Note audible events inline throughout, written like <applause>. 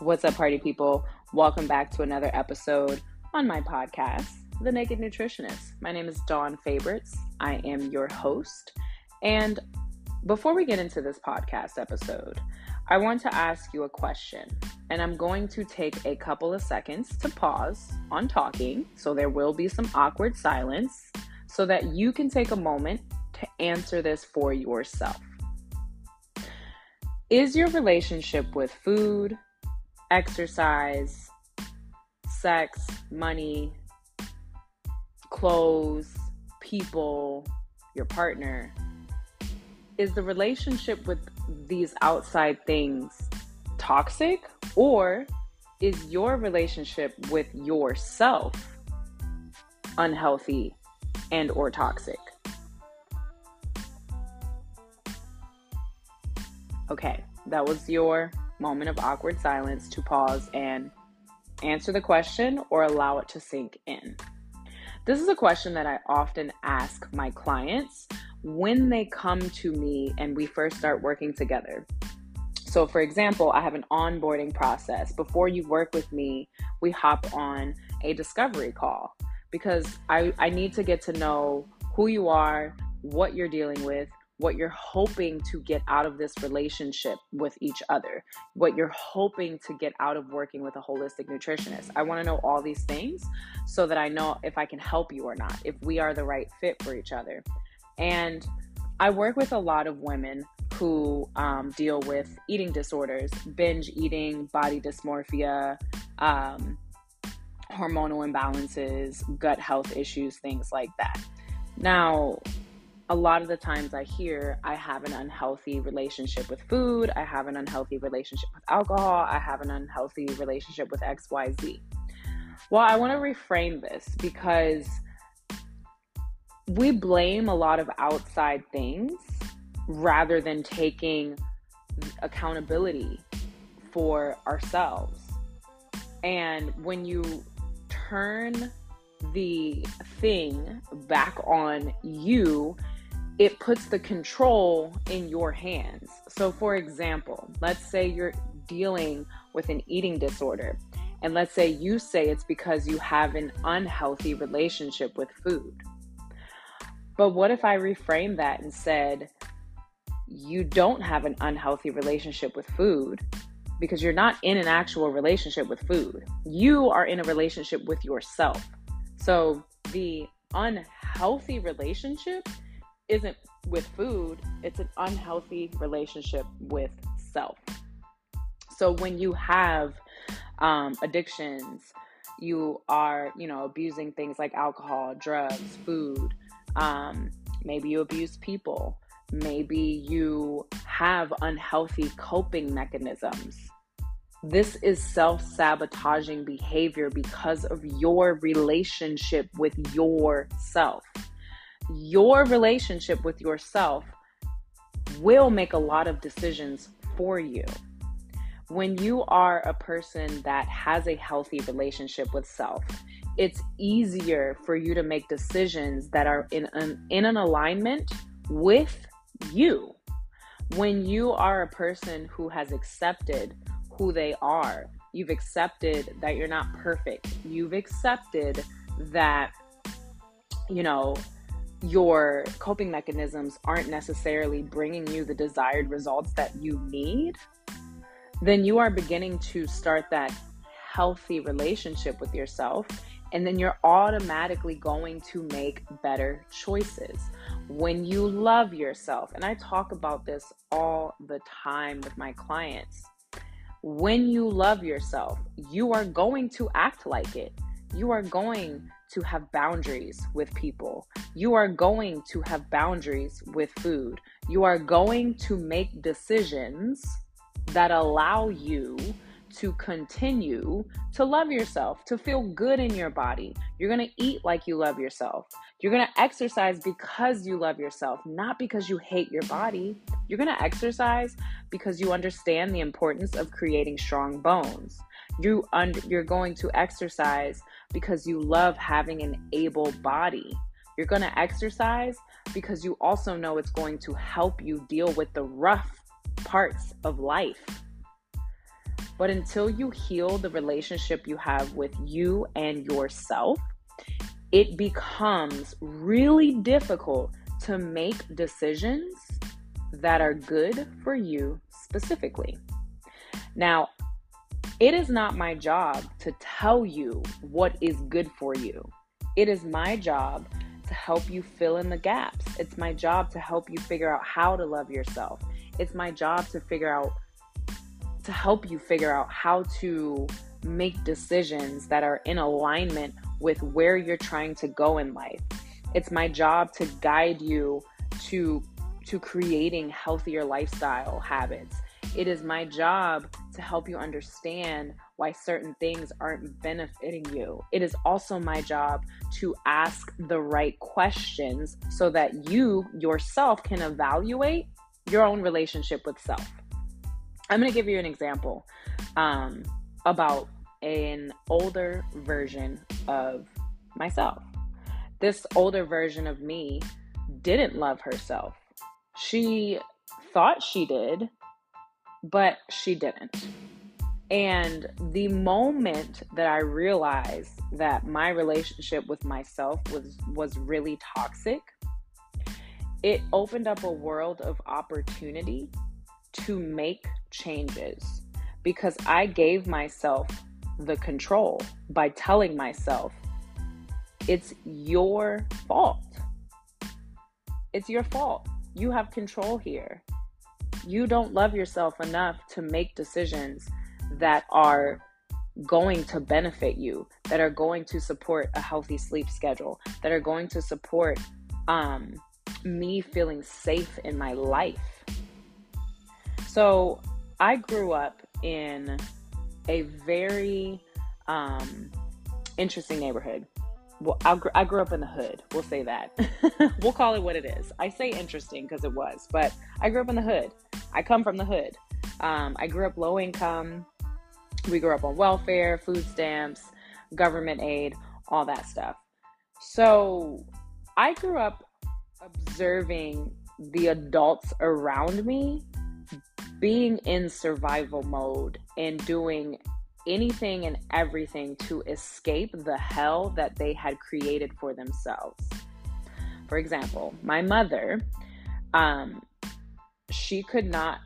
What's up, party people? Welcome back to another episode on my podcast, The Naked Nutritionist. My name is Dawn Favorites. I am your host. And before we get into this podcast episode, I want to ask you a question. And I'm going to take a couple of seconds to pause on talking. So there will be some awkward silence so that you can take a moment to answer this for yourself. Is your relationship with food, exercise, sex, money, clothes, people, your partner, is the relationship with these outside things toxic or is your relationship with yourself unhealthy and or toxic? Okay, that was your moment of awkward silence to pause and answer the question or allow it to sink in. This is a question that I often ask my clients when they come to me and we first start working together. So, for example, I have an onboarding process. Before you work with me, we hop on a discovery call because I, I need to get to know who you are, what you're dealing with, what you're hoping to get out of this relationship with each other, what you're hoping to get out of working with a holistic nutritionist. I want to know all these things so that I know if I can help you or not, if we are the right fit for each other. And I work with a lot of women who um, deal with eating disorders, binge eating, body dysmorphia, um, hormonal imbalances, gut health issues, things like that. Now, a lot of the times I hear I have an unhealthy relationship with food, I have an unhealthy relationship with alcohol, I have an unhealthy relationship with XYZ. Well, I want to reframe this because we blame a lot of outside things rather than taking accountability for ourselves. And when you turn the thing back on you it puts the control in your hands. So, for example, let's say you're dealing with an eating disorder, and let's say you say it's because you have an unhealthy relationship with food. But what if I reframe that and said, you don't have an unhealthy relationship with food because you're not in an actual relationship with food. You are in a relationship with yourself. So, the unhealthy relationship isn't with food, it's an unhealthy relationship with self. So when you have um, addictions, you are, you know, abusing things like alcohol, drugs, food. Um, maybe you abuse people. Maybe you have unhealthy coping mechanisms. This is self sabotaging behavior because of your relationship with yourself your relationship with yourself will make a lot of decisions for you. When you are a person that has a healthy relationship with self, it's easier for you to make decisions that are in an, in an alignment with you. When you are a person who has accepted who they are, you've accepted that you're not perfect, you've accepted that, you know, your coping mechanisms aren't necessarily bringing you the desired results that you need, then you are beginning to start that healthy relationship with yourself. And then you're automatically going to make better choices when you love yourself. And I talk about this all the time with my clients. When you love yourself, you are going to act like it. You are going to have boundaries with people. You are going to have boundaries with food. You are going to make decisions that allow you to continue to love yourself, to feel good in your body. You're going to eat like you love yourself. You're going to exercise because you love yourself, not because you hate your body. You're going to exercise because you understand the importance of creating strong bones. You un- you're going to exercise because you love having an able body. You're going to exercise because you also know it's going to help you deal with the rough parts of life. But until you heal the relationship you have with you and yourself, it becomes really difficult to make decisions that are good for you specifically. Now, it is not my job to tell you what is good for you. It is my job to help you fill in the gaps. It's my job to help you figure out how to love yourself. It's my job to figure out, to help you figure out how to make decisions that are in alignment with where you're trying to go in life. It's my job to guide you to to creating healthier lifestyle habits. It is my job to help you understand why certain things aren't benefiting you. It is also my job to ask the right questions so that you yourself can evaluate your own relationship with self. I'm going to give you an example um, about an older version of myself. This older version of me didn't love herself. She thought she did, but she didn't. And the moment that I realized that my relationship with myself was was really toxic, it opened up a world of opportunity to make changes because I gave myself the control by telling myself it's your fault. It's your fault. You have control here. You don't love yourself enough to make decisions that are going to benefit you, that are going to support a healthy sleep schedule, that are going to support um, me feeling safe in my life. So I grew up in a very um, interesting neighborhood. Well, I, gr- I grew up in the hood. We'll say that. <laughs> we'll call it what it is. I say interesting because it was, but I grew up in the hood. I come from the hood. Um, I grew up low income. We grew up on welfare, food stamps, government aid, all that stuff. So I grew up observing the adults around me being in survival mode and doing anything and everything to escape the hell that they had created for themselves. For example, my mother, um, she could not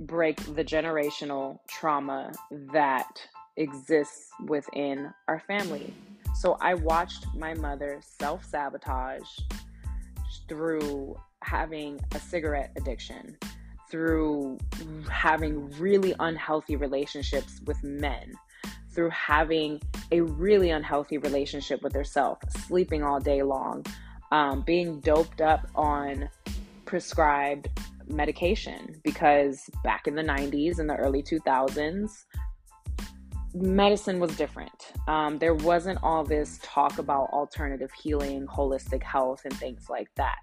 break the generational trauma that exists within our family. So I watched my mother self sabotage through having a cigarette addiction, through having really unhealthy relationships with men, through having a really unhealthy relationship with herself, sleeping all day long, um, being doped up on prescribed medication because back in the 90s and the early 2000s, medicine was different. Um, there wasn't all this talk about alternative healing, holistic health, and things like that.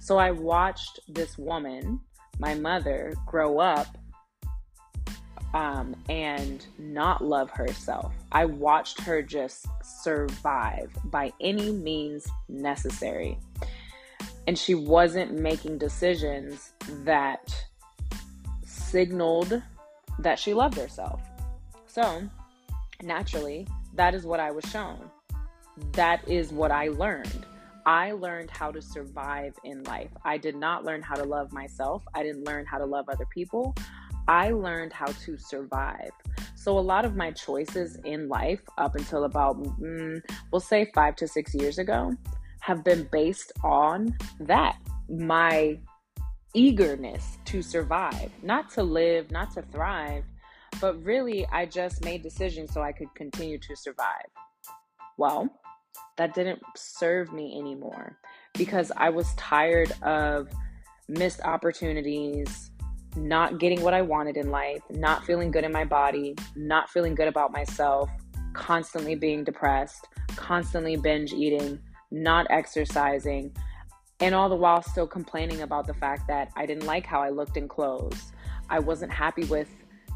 So I watched this woman, my mother, grow up um, and not love herself. I watched her just survive by any means necessary and she wasn't making decisions that signaled that she loved herself. So, naturally, that is what I was shown. That is what I learned. I learned how to survive in life. I did not learn how to love myself. I didn't learn how to love other people. I learned how to survive. So, a lot of my choices in life, up until about, mm, we'll say five to six years ago, have been based on that my eagerness to survive, not to live, not to thrive, but really I just made decisions so I could continue to survive. Well, that didn't serve me anymore because I was tired of missed opportunities, not getting what I wanted in life, not feeling good in my body, not feeling good about myself, constantly being depressed, constantly binge eating, not exercising, and all the while still complaining about the fact that I didn't like how I looked in clothes. I wasn't happy with,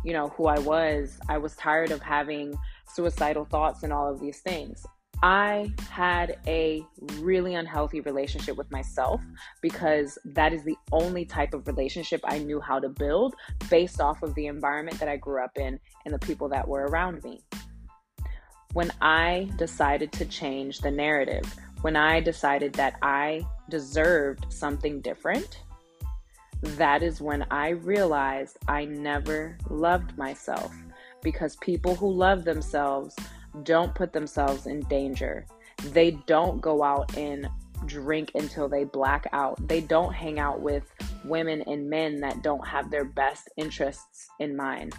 you know, who I was. I was tired of having suicidal thoughts and all of these things. I had a really unhealthy relationship with myself because that is the only type of relationship I knew how to build based off of the environment that I grew up in and the people that were around me. When I decided to change the narrative, when I decided that I deserved something different, that is when I realized I never loved myself because people who love themselves don't put themselves in danger. They don't go out and drink until they black out. They don't hang out with women and men that don't have their best interests in mind.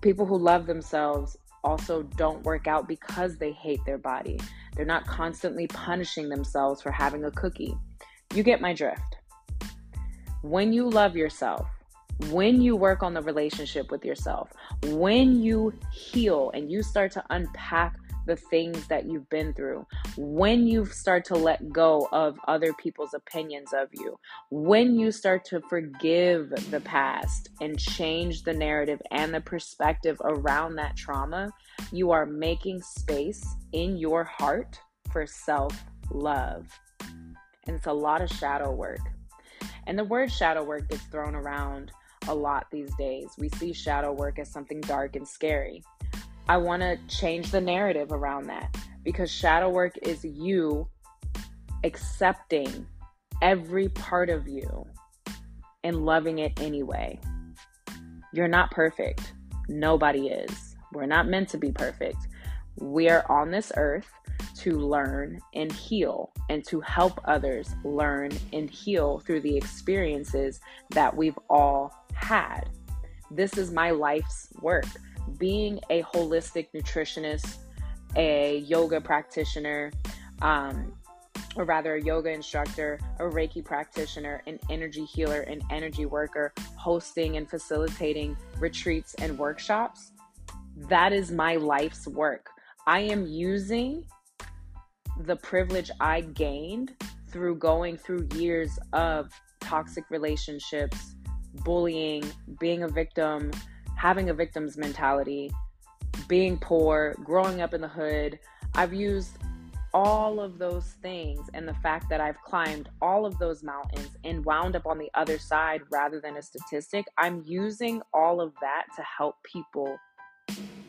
People who love themselves also don't work out because they hate their body. They're not constantly punishing themselves for having a cookie. You get my drift. When you love yourself, when you work on the relationship with yourself, when you heal and you start to unpack the things that you've been through, when you start to let go of other people's opinions of you, when you start to forgive the past and change the narrative and the perspective around that trauma, you are making space in your heart for self love. And it's a lot of shadow work. And the word shadow work gets thrown around a lot these days. We see shadow work as something dark and scary. I want to change the narrative around that because shadow work is you accepting every part of you and loving it anyway. You're not perfect. Nobody is. We're not meant to be perfect. We are on this earth to learn and heal and to help others learn and heal through the experiences that we've all had. This is my life's work. Being a holistic nutritionist, a yoga practitioner, um, or rather a yoga instructor, a Reiki practitioner, an energy healer, an energy worker, hosting and facilitating retreats and workshops. That is my life's work. I am using the privilege I gained through going through years of toxic relationships, bullying, being a victim, having a victim's mentality, being poor, growing up in the hood. I've used all of those things and the fact that I've climbed all of those mountains and wound up on the other side rather than a statistic. I'm using all of that to help people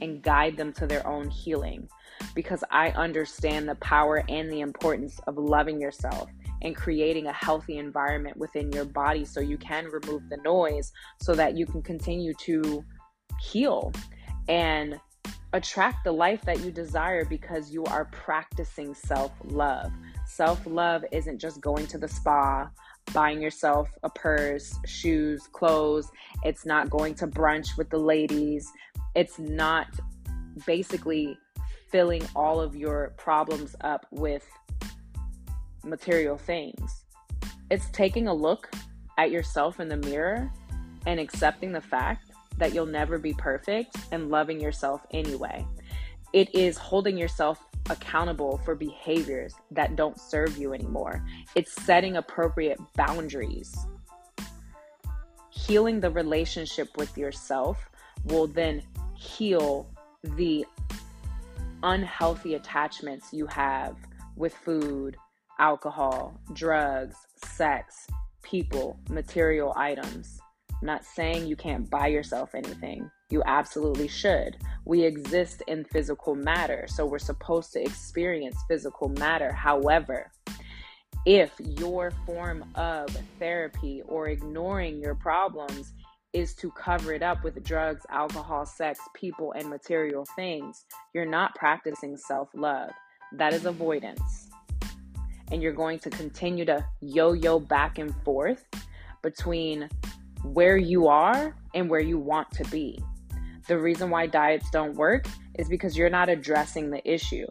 and guide them to their own healing because I understand the power and the importance of loving yourself and creating a healthy environment within your body so you can remove the noise so that you can continue to heal and attract the life that you desire because you are practicing self love. Self love isn't just going to the spa, buying yourself a purse, shoes, clothes. It's not going to brunch with the ladies. It's not basically filling all of your problems up with material things. It's taking a look at yourself in the mirror and accepting the fact that you'll never be perfect and loving yourself anyway. It is holding yourself accountable for behaviors that don't serve you anymore. It's setting appropriate boundaries. Healing the relationship with yourself will then heal the unhealthy attachments you have with food, alcohol, drugs, sex, people, material items. I'm not saying you can't buy yourself anything. You absolutely should. We exist in physical matter, so we're supposed to experience physical matter. However, if your form of therapy or ignoring your problems is to cover it up with drugs, alcohol, sex, people, and material things, you're not practicing self love. That is avoidance. And you're going to continue to yo yo back and forth between where you are and where you want to be. The reason why diets don't work is because you're not addressing the issue.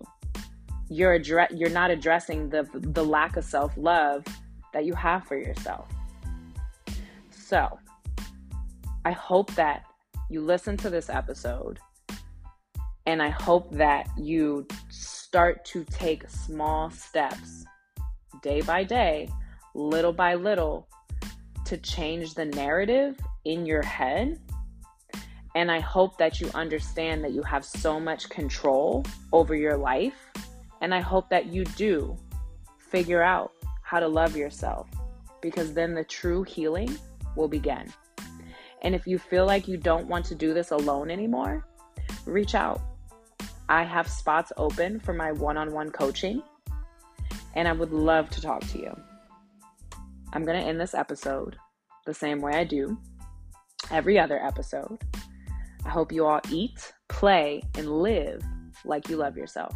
You're addre- you're not addressing the the lack of self-love that you have for yourself. So, I hope that you listen to this episode and I hope that you start to take small steps day by day, little by little, to change the narrative in your head. And I hope that you understand that you have so much control over your life And I hope that you do figure out how to love yourself because then the true healing will begin. And if you feel like you don't want to do this alone anymore, reach out. I have spots open for my one on one coaching, and I would love to talk to you. I'm going to end this episode the same way I do every other episode. I hope you all eat, play, and live like you love yourself.